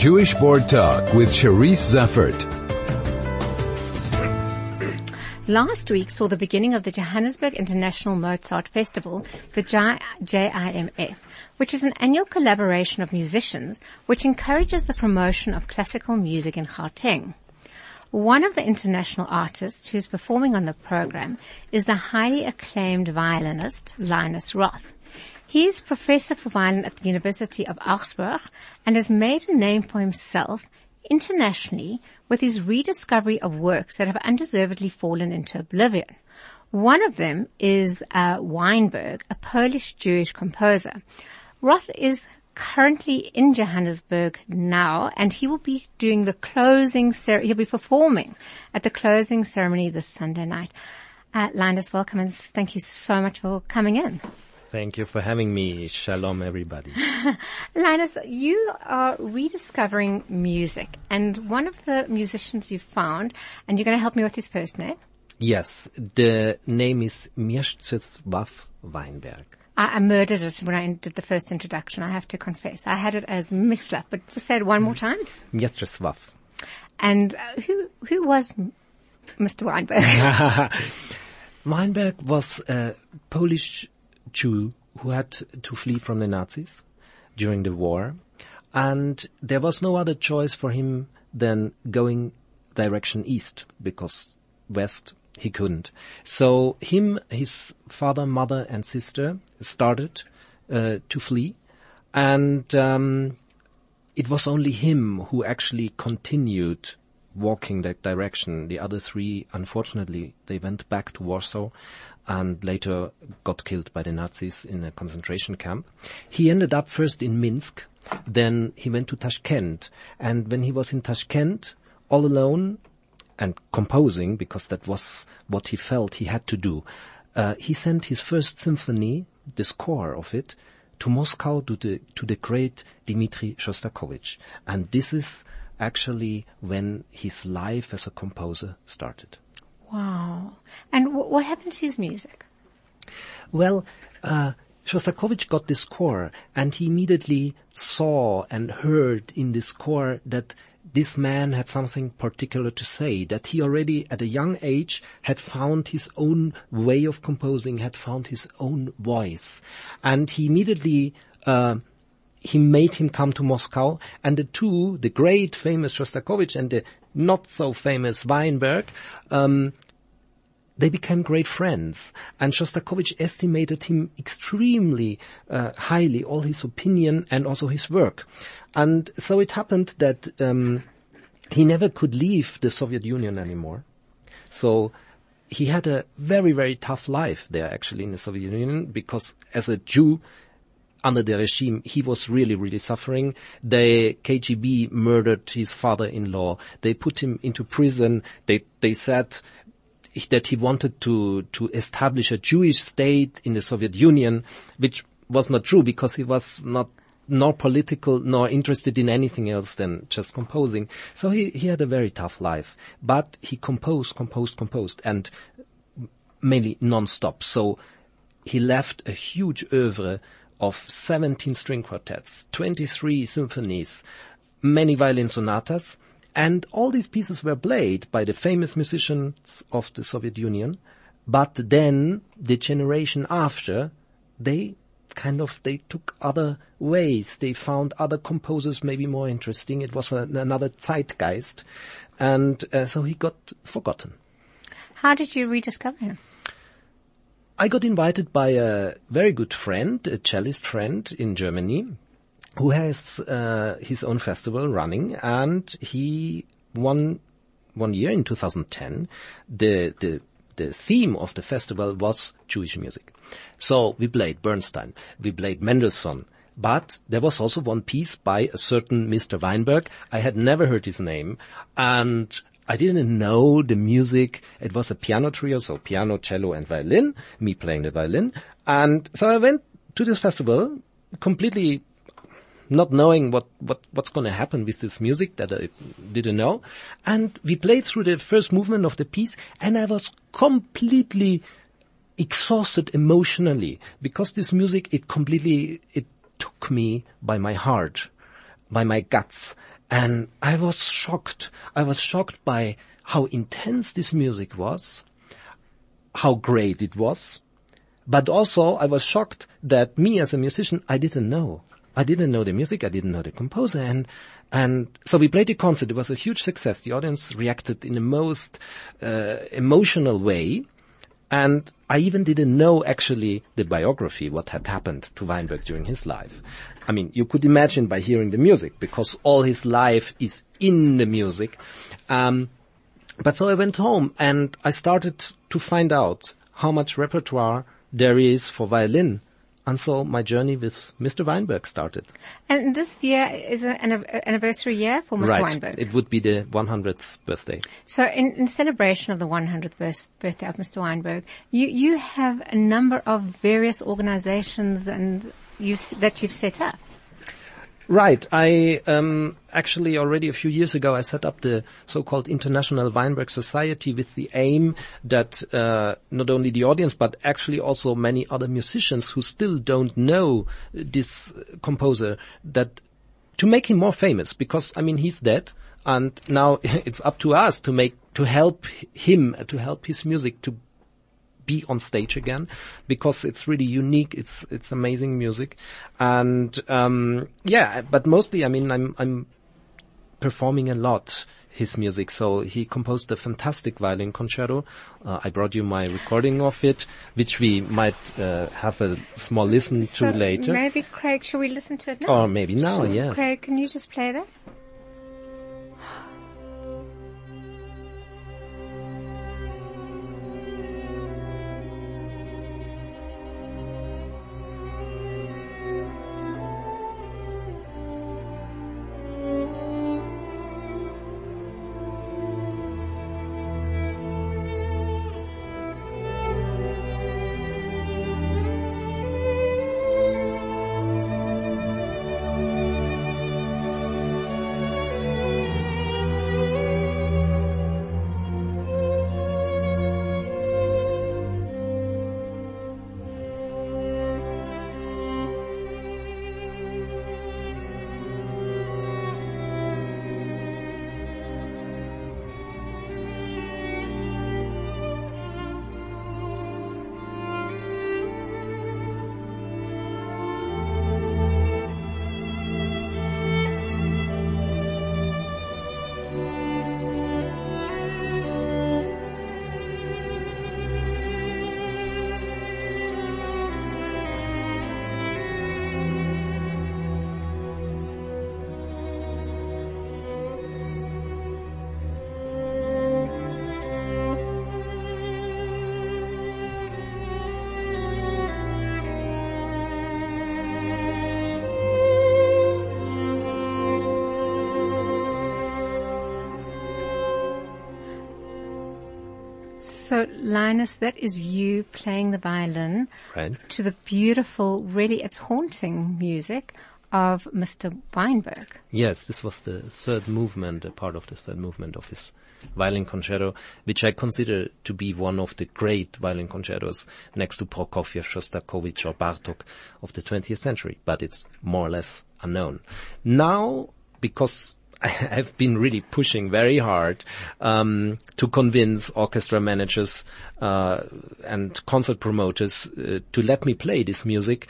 Jewish Board Talk with Charisse Zeffert. Last week saw the beginning of the Johannesburg International Mozart Festival, the JIMF, which is an annual collaboration of musicians which encourages the promotion of classical music in Gauteng. One of the international artists who's performing on the program is the highly acclaimed violinist Linus Roth. He is professor for violin at the University of Augsburg and has made a name for himself internationally with his rediscovery of works that have undeservedly fallen into oblivion. One of them is uh, Weinberg, a Polish Jewish composer. Roth is currently in Johannesburg now, and he will be doing the closing. Cer- he'll be performing at the closing ceremony this Sunday night. Uh, Linus, welcome, and thank you so much for coming in. Thank you for having me. Shalom, everybody. Linus, you are rediscovering music, and one of the musicians you found, and you're going to help me with his first name. Yes, the name is Mieczysław Weinberg. I, I, murdered it when I did the first introduction. I have to confess, I had it as Misla, but just say it one more time. Mieczysław. And uh, who who was Mr. Weinberg? Weinberg was a Polish Jew who had to flee from the Nazis during the war, and there was no other choice for him than going direction east because west he couldn't. So him, his father, mother, and sister started uh, to flee, and um, it was only him who actually continued walking that direction. The other three, unfortunately, they went back to Warsaw and later got killed by the Nazis in a concentration camp. He ended up first in Minsk, then he went to Tashkent, and when he was in Tashkent, all alone, and composing, because that was what he felt he had to do, uh, he sent his first symphony, the score of it, to Moscow to the, to the great Dmitri Shostakovich. And this is actually when his life as a composer started. Wow. And w- what happened to his music? Well, uh, Shostakovich got this score and he immediately saw and heard in this score that this man had something particular to say, that he already at a young age had found his own way of composing, had found his own voice. And he immediately, uh, he made him come to Moscow and the two, the great famous Shostakovich and the not so famous Weinberg, um, they became great friends. And Shostakovich estimated him extremely uh, highly, all his opinion and also his work. And so it happened that um, he never could leave the Soviet Union anymore. So he had a very, very tough life there actually in the Soviet Union because as a Jew, under the regime, he was really, really suffering. The KGB murdered his father-in-law. They put him into prison. They, they said that he wanted to, to establish a Jewish state in the Soviet Union, which was not true because he was not nor political nor interested in anything else than just composing. So he, he had a very tough life. But he composed, composed, composed and mainly non-stop. So he left a huge oeuvre of 17 string quartets, 23 symphonies, many violin sonatas, and all these pieces were played by the famous musicians of the Soviet Union, but then the generation after, they kind of, they took other ways. They found other composers maybe more interesting. It was a, another zeitgeist. And uh, so he got forgotten. How did you rediscover him? I got invited by a very good friend, a cellist friend in Germany, who has uh, his own festival running, and he won one year in 2010. The the the theme of the festival was Jewish music. So we played Bernstein, we played Mendelssohn, but there was also one piece by a certain Mr. Weinberg. I had never heard his name, and I didn't know the music. It was a piano trio, so piano, cello, and violin, me playing the violin. And so I went to this festival completely not knowing what, what, what's going to happen with this music that I didn't know. And we played through the first movement of the piece and I was completely exhausted emotionally because this music, it completely, it took me by my heart, by my guts. And I was shocked. I was shocked by how intense this music was, how great it was, but also I was shocked that me as a musician, I didn't know. I didn't know the music, I didn't know the composer, and and so we played the concert. It was a huge success. The audience reacted in the most uh, emotional way, and I even didn't know actually the biography, what had happened to Weinberg during his life. I mean, you could imagine by hearing the music, because all his life is in the music. Um, but so I went home and I started to find out how much repertoire there is for violin. And so my journey with Mr. Weinberg started. And this year is an anniversary year for Mr. Right. Weinberg. It would be the 100th birthday. So in, in celebration of the 100th birthday of Mr. Weinberg, you, you have a number of various organizations and you, that you've set up. Right. I um, actually already a few years ago I set up the so-called International Weinberg Society with the aim that uh, not only the audience but actually also many other musicians who still don't know this composer that to make him more famous because I mean he's dead and now it's up to us to make to help him to help his music to be on stage again because it's really unique. It's it's amazing music, and um, yeah. But mostly, I mean, I'm I'm performing a lot his music. So he composed a fantastic violin concerto. Uh, I brought you my recording of it, which we might uh, have a small listen So to later, Maybe Craig, shall we listen to it now? or maybe now. Yes. Craig, can you just play that? So Linus, that is you playing the violin Right. to the beautiful, really it's haunting music of Mr. Weinberg. Yes, this was the third movement, a part of the third movement of his violin concerto, which I consider to be one of the great violin concertos next to Prokofiev, Shostakovich or Bartok of the 20th century, but it's more or less unknown. Now, because have been really pushing very hard um, to convince orchestra managers uh, and concert promoters uh, to let me play this music.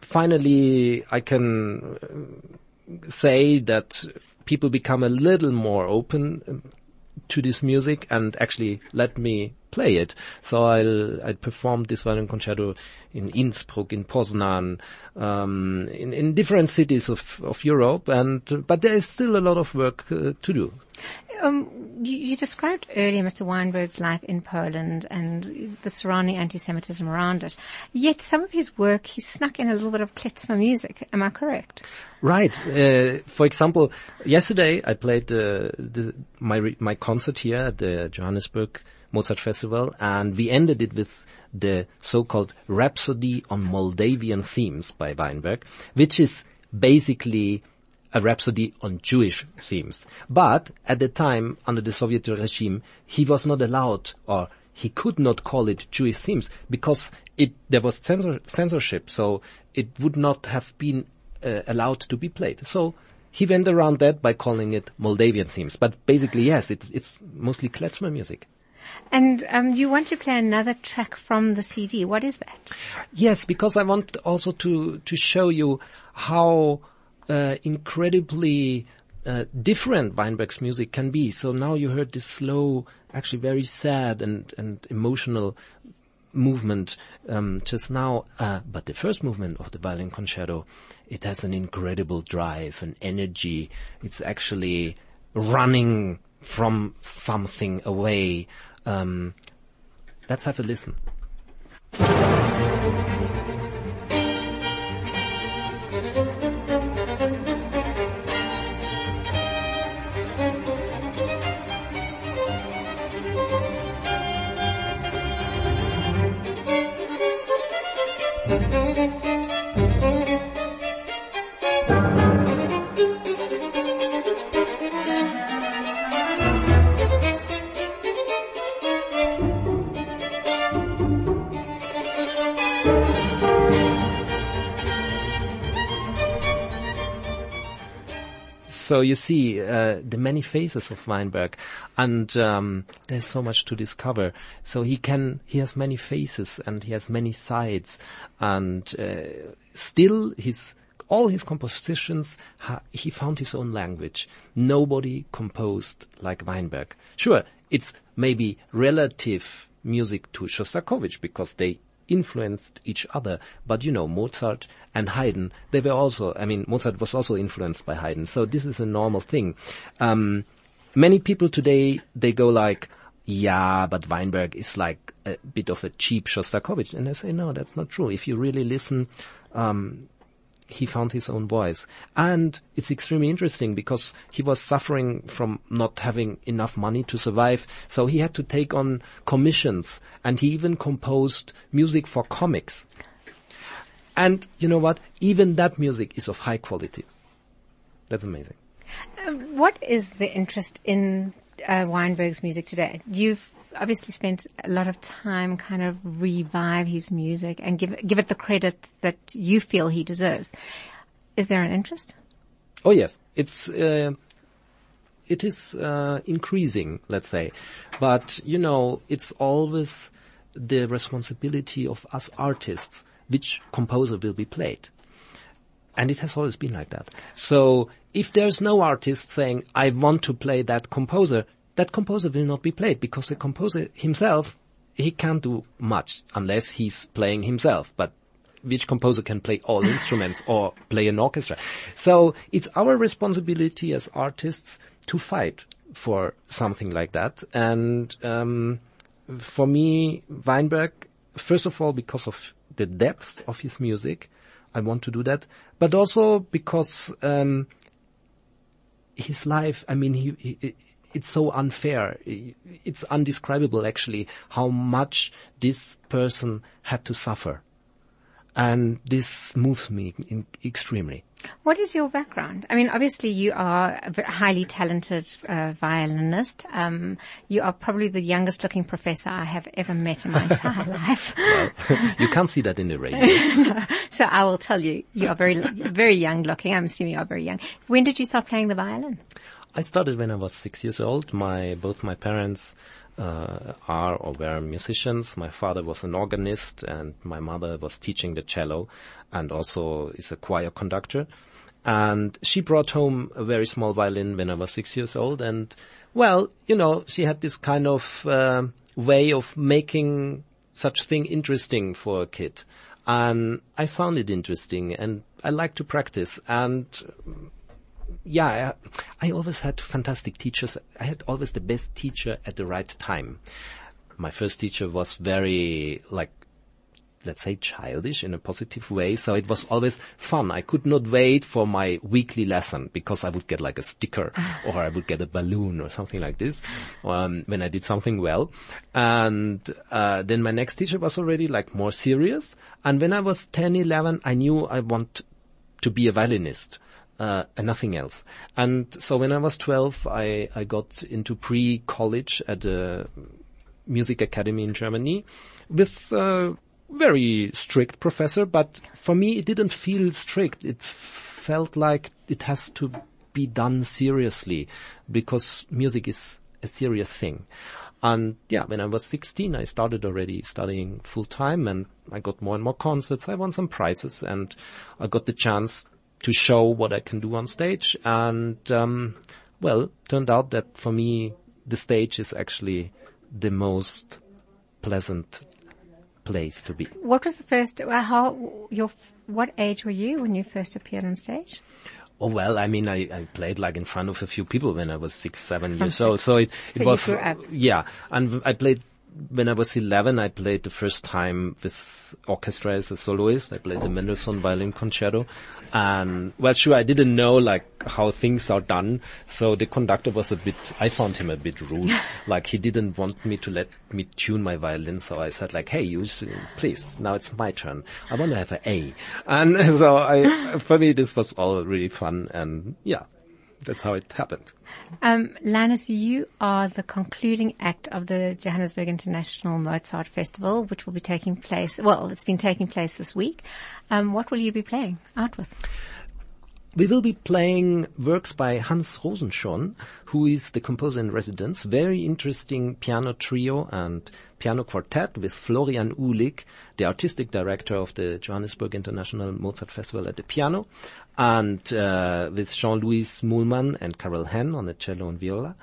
Finally, I can uh, say that people become a little more open um, to this music and actually let me play it. So I'll, I performed this violin concerto in Innsbruck, in Poznan, um, in, in different cities of, of Europe and, but there is still a lot of work uh, to do. Um, you, you described earlier Mr. Weinberg's life in Poland and the surrounding anti-Semitism around it. Yet some of his work, he snuck in a little bit of klezmer music. Am I correct? Right. Uh, for example, yesterday I played uh, the, my my concert here at the Johannesburg Mozart Festival, and we ended it with the so-called Rhapsody on Moldavian Themes by Weinberg, which is basically a rhapsody on Jewish themes. But at the time, under the Soviet regime, he was not allowed, or he could not call it Jewish themes because it there was censor, censorship, so it would not have been uh, allowed to be played. So he went around that by calling it Moldavian themes. But basically, yes, it, it's mostly klezmer music. And um, you want to play another track from the CD. What is that? Yes, because I want also to to show you how uh, incredibly uh, different Weinberg's music can be. So now you heard this slow, actually very sad and and emotional movement um, just now. Uh, but the first movement of the violin concerto, it has an incredible drive and energy. It's actually running from something away. Um, let's have a listen. So you see uh, the many faces of Weinberg, and um, there's so much to discover. So he can, he has many faces and he has many sides, and uh, still his all his compositions, ha- he found his own language. Nobody composed like Weinberg. Sure, it's maybe relative music to Shostakovich because they influenced each other. But you know, Mozart and Haydn, they were also, I mean, Mozart was also influenced by Haydn. So this is a normal thing. Um, many people today, they go like, yeah, but Weinberg is like a bit of a cheap Shostakovich. And I say, no, that's not true. If you really listen, um, he found his own voice. And it's extremely interesting because he was suffering from not having enough money to survive. So he had to take on commissions and he even composed music for comics. And you know what? Even that music is of high quality. That's amazing. Um, what is the interest in uh, Weinberg's music today? You've obviously spent a lot of time kind of revive his music and give give it the credit that you feel he deserves. Is there an interest? Oh yes, it's uh, it is uh, increasing, let's say, but you know it's always the responsibility of us artists which composer will be played. And it has always been like that. So if there's no artist saying, I want to play that composer, that composer will not be played because the composer himself, he can't do much unless he's playing himself. But which composer can play all instruments or play an orchestra? So it's our responsibility as artists to fight for something like that. And um, for me, Weinberg, first of all, because of the depth of his music, I want to do that, but also because um, his life. I mean, he, he it's so unfair. It's undescribable actually how much this person had to suffer. And this moves me in, extremely. What is your background? I mean, obviously you are a highly talented uh, violinist. Um, you are probably the youngest looking professor I have ever met in my entire life. Well, you can't see that in the radio. no. So I will tell you, you are very, very young looking. I'm assuming you are very young. When did you start playing the violin? I started when I was six years old. My both my parents uh, are or were musicians. My father was an organist, and my mother was teaching the cello, and also is a choir conductor. And she brought home a very small violin when I was six years old, and well, you know, she had this kind of uh, way of making such thing interesting for a kid. And I found it interesting and I like to practice and yeah, I, I always had fantastic teachers. I had always the best teacher at the right time. My first teacher was very like let's say childish in a positive way. So it was always fun. I could not wait for my weekly lesson because I would get like a sticker or I would get a balloon or something like this um, when I did something well. And uh, then my next teacher was already like more serious. And when I was 10, 11, I knew I want to be a violinist uh, and nothing else. And so when I was 12, I, I got into pre-college at a music academy in Germany with a very strict professor, but for me it didn't feel strict. It felt like it has to be done seriously because music is a serious thing. And yeah, when I was 16, I started already studying full time and I got more and more concerts. I won some prizes and I got the chance to show what I can do on stage. And, um, well, turned out that for me, the stage is actually the most pleasant place to be. What was the first, uh, how, your, what age were you when you first appeared on stage? Oh well, I mean, I, I played like in front of a few people when I was six, seven years old. So it, So it you was, yeah. And I played when I was 11. I played the first time with orchestra as a soloist. I played the Mendelssohn violin concerto, and well, sure, I didn't know like how things are done. So the conductor was a bit. I found him a bit rude. like he didn't want me to let me tune my violin. So I said like, "Hey, you, please, now it's my turn. I want to have an A." And so I, for me, this was all really fun, and yeah, that's how it happened. Um, Linus, you are the concluding act of the Johannesburg International Mozart Festival, which will be taking place, well, it's been taking place this week. Um, what will you be playing out with? We will be playing works by Hans Roosenschoon, who is the composer in residence. Very interesting piano trio and piano quartet with Florian Uhlig, the artistic director of the Johannesburg International Mozart Festival at the piano, and uh, with Jean-Louis Muhlmann and Carol Hen on the cello and viola,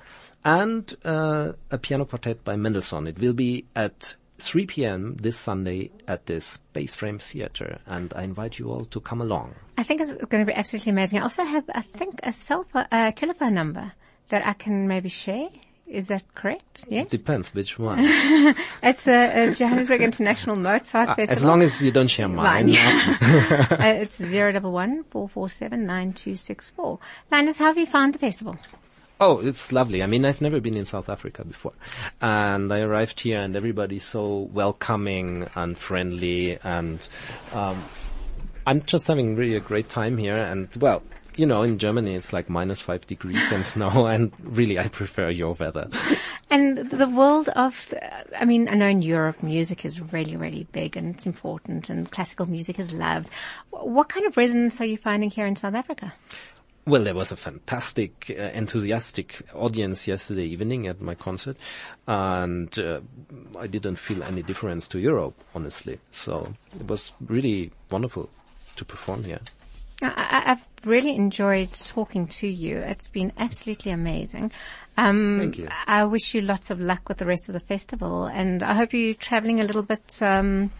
and uh, a piano quartet by Mendelssohn. It will be at 3 p.m. this Sunday at the Space Frame Theater, and I invite you all to come along. I think it's going to be absolutely amazing. I also have, I think, a cell phone, a telephone number that I can maybe share. Is that correct? Yes. Depends which one. It's a, a Johannesburg International Mozart Festival. Ah, As long as you don't share mine. Mine. uh, it's zero double one four four seven nine two six four. Linus, how have you found the festival? Oh, it's lovely. I mean, I've never been in South Africa before. And I arrived here and everybody's so welcoming and friendly and, um, I'm just having really a great time here and well, you know, in Germany it's like minus five degrees and snow and really I prefer your weather. And the world of, the, I mean, I know in Europe music is really, really big and it's important and classical music is loved. What kind of resonance are you finding here in South Africa? Well, there was a fantastic, uh, enthusiastic audience yesterday evening at my concert, and uh, I didn't feel any difference to Europe, honestly. So it was really wonderful to perform here. I, I've really enjoyed talking to you. It's been absolutely amazing. Um, Thank you. I wish you lots of luck with the rest of the festival, and I hope you're traveling a little bit, um,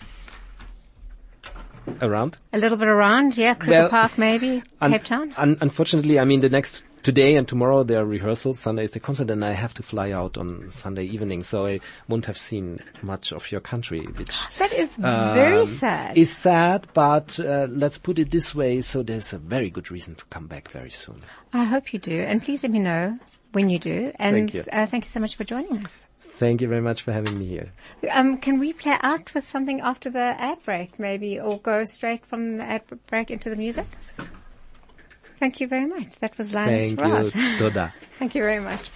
Around? a little bit around. Yeah, Well, Park, maybe Un- Cape Town. un- unfortunately, I mean, the next today and tomorrow there are rehearsals. Sunday is the concert, and I have to fly out on Sunday evening, so I won't have seen much of your country, which That is very um, sad. Is sad, but uh, let's put it this way: so there's a very good reason to come back very soon. I hope you do, and please let me know when you do. And Thank you. Uh, thank you so much for joining us. Thank you very much for having me here. Um, can we play out with something after the ad break, maybe, or go straight from the ad break into the music? Thank you very much. That was Linus Thank Roth. you, Toda. Thank you very much.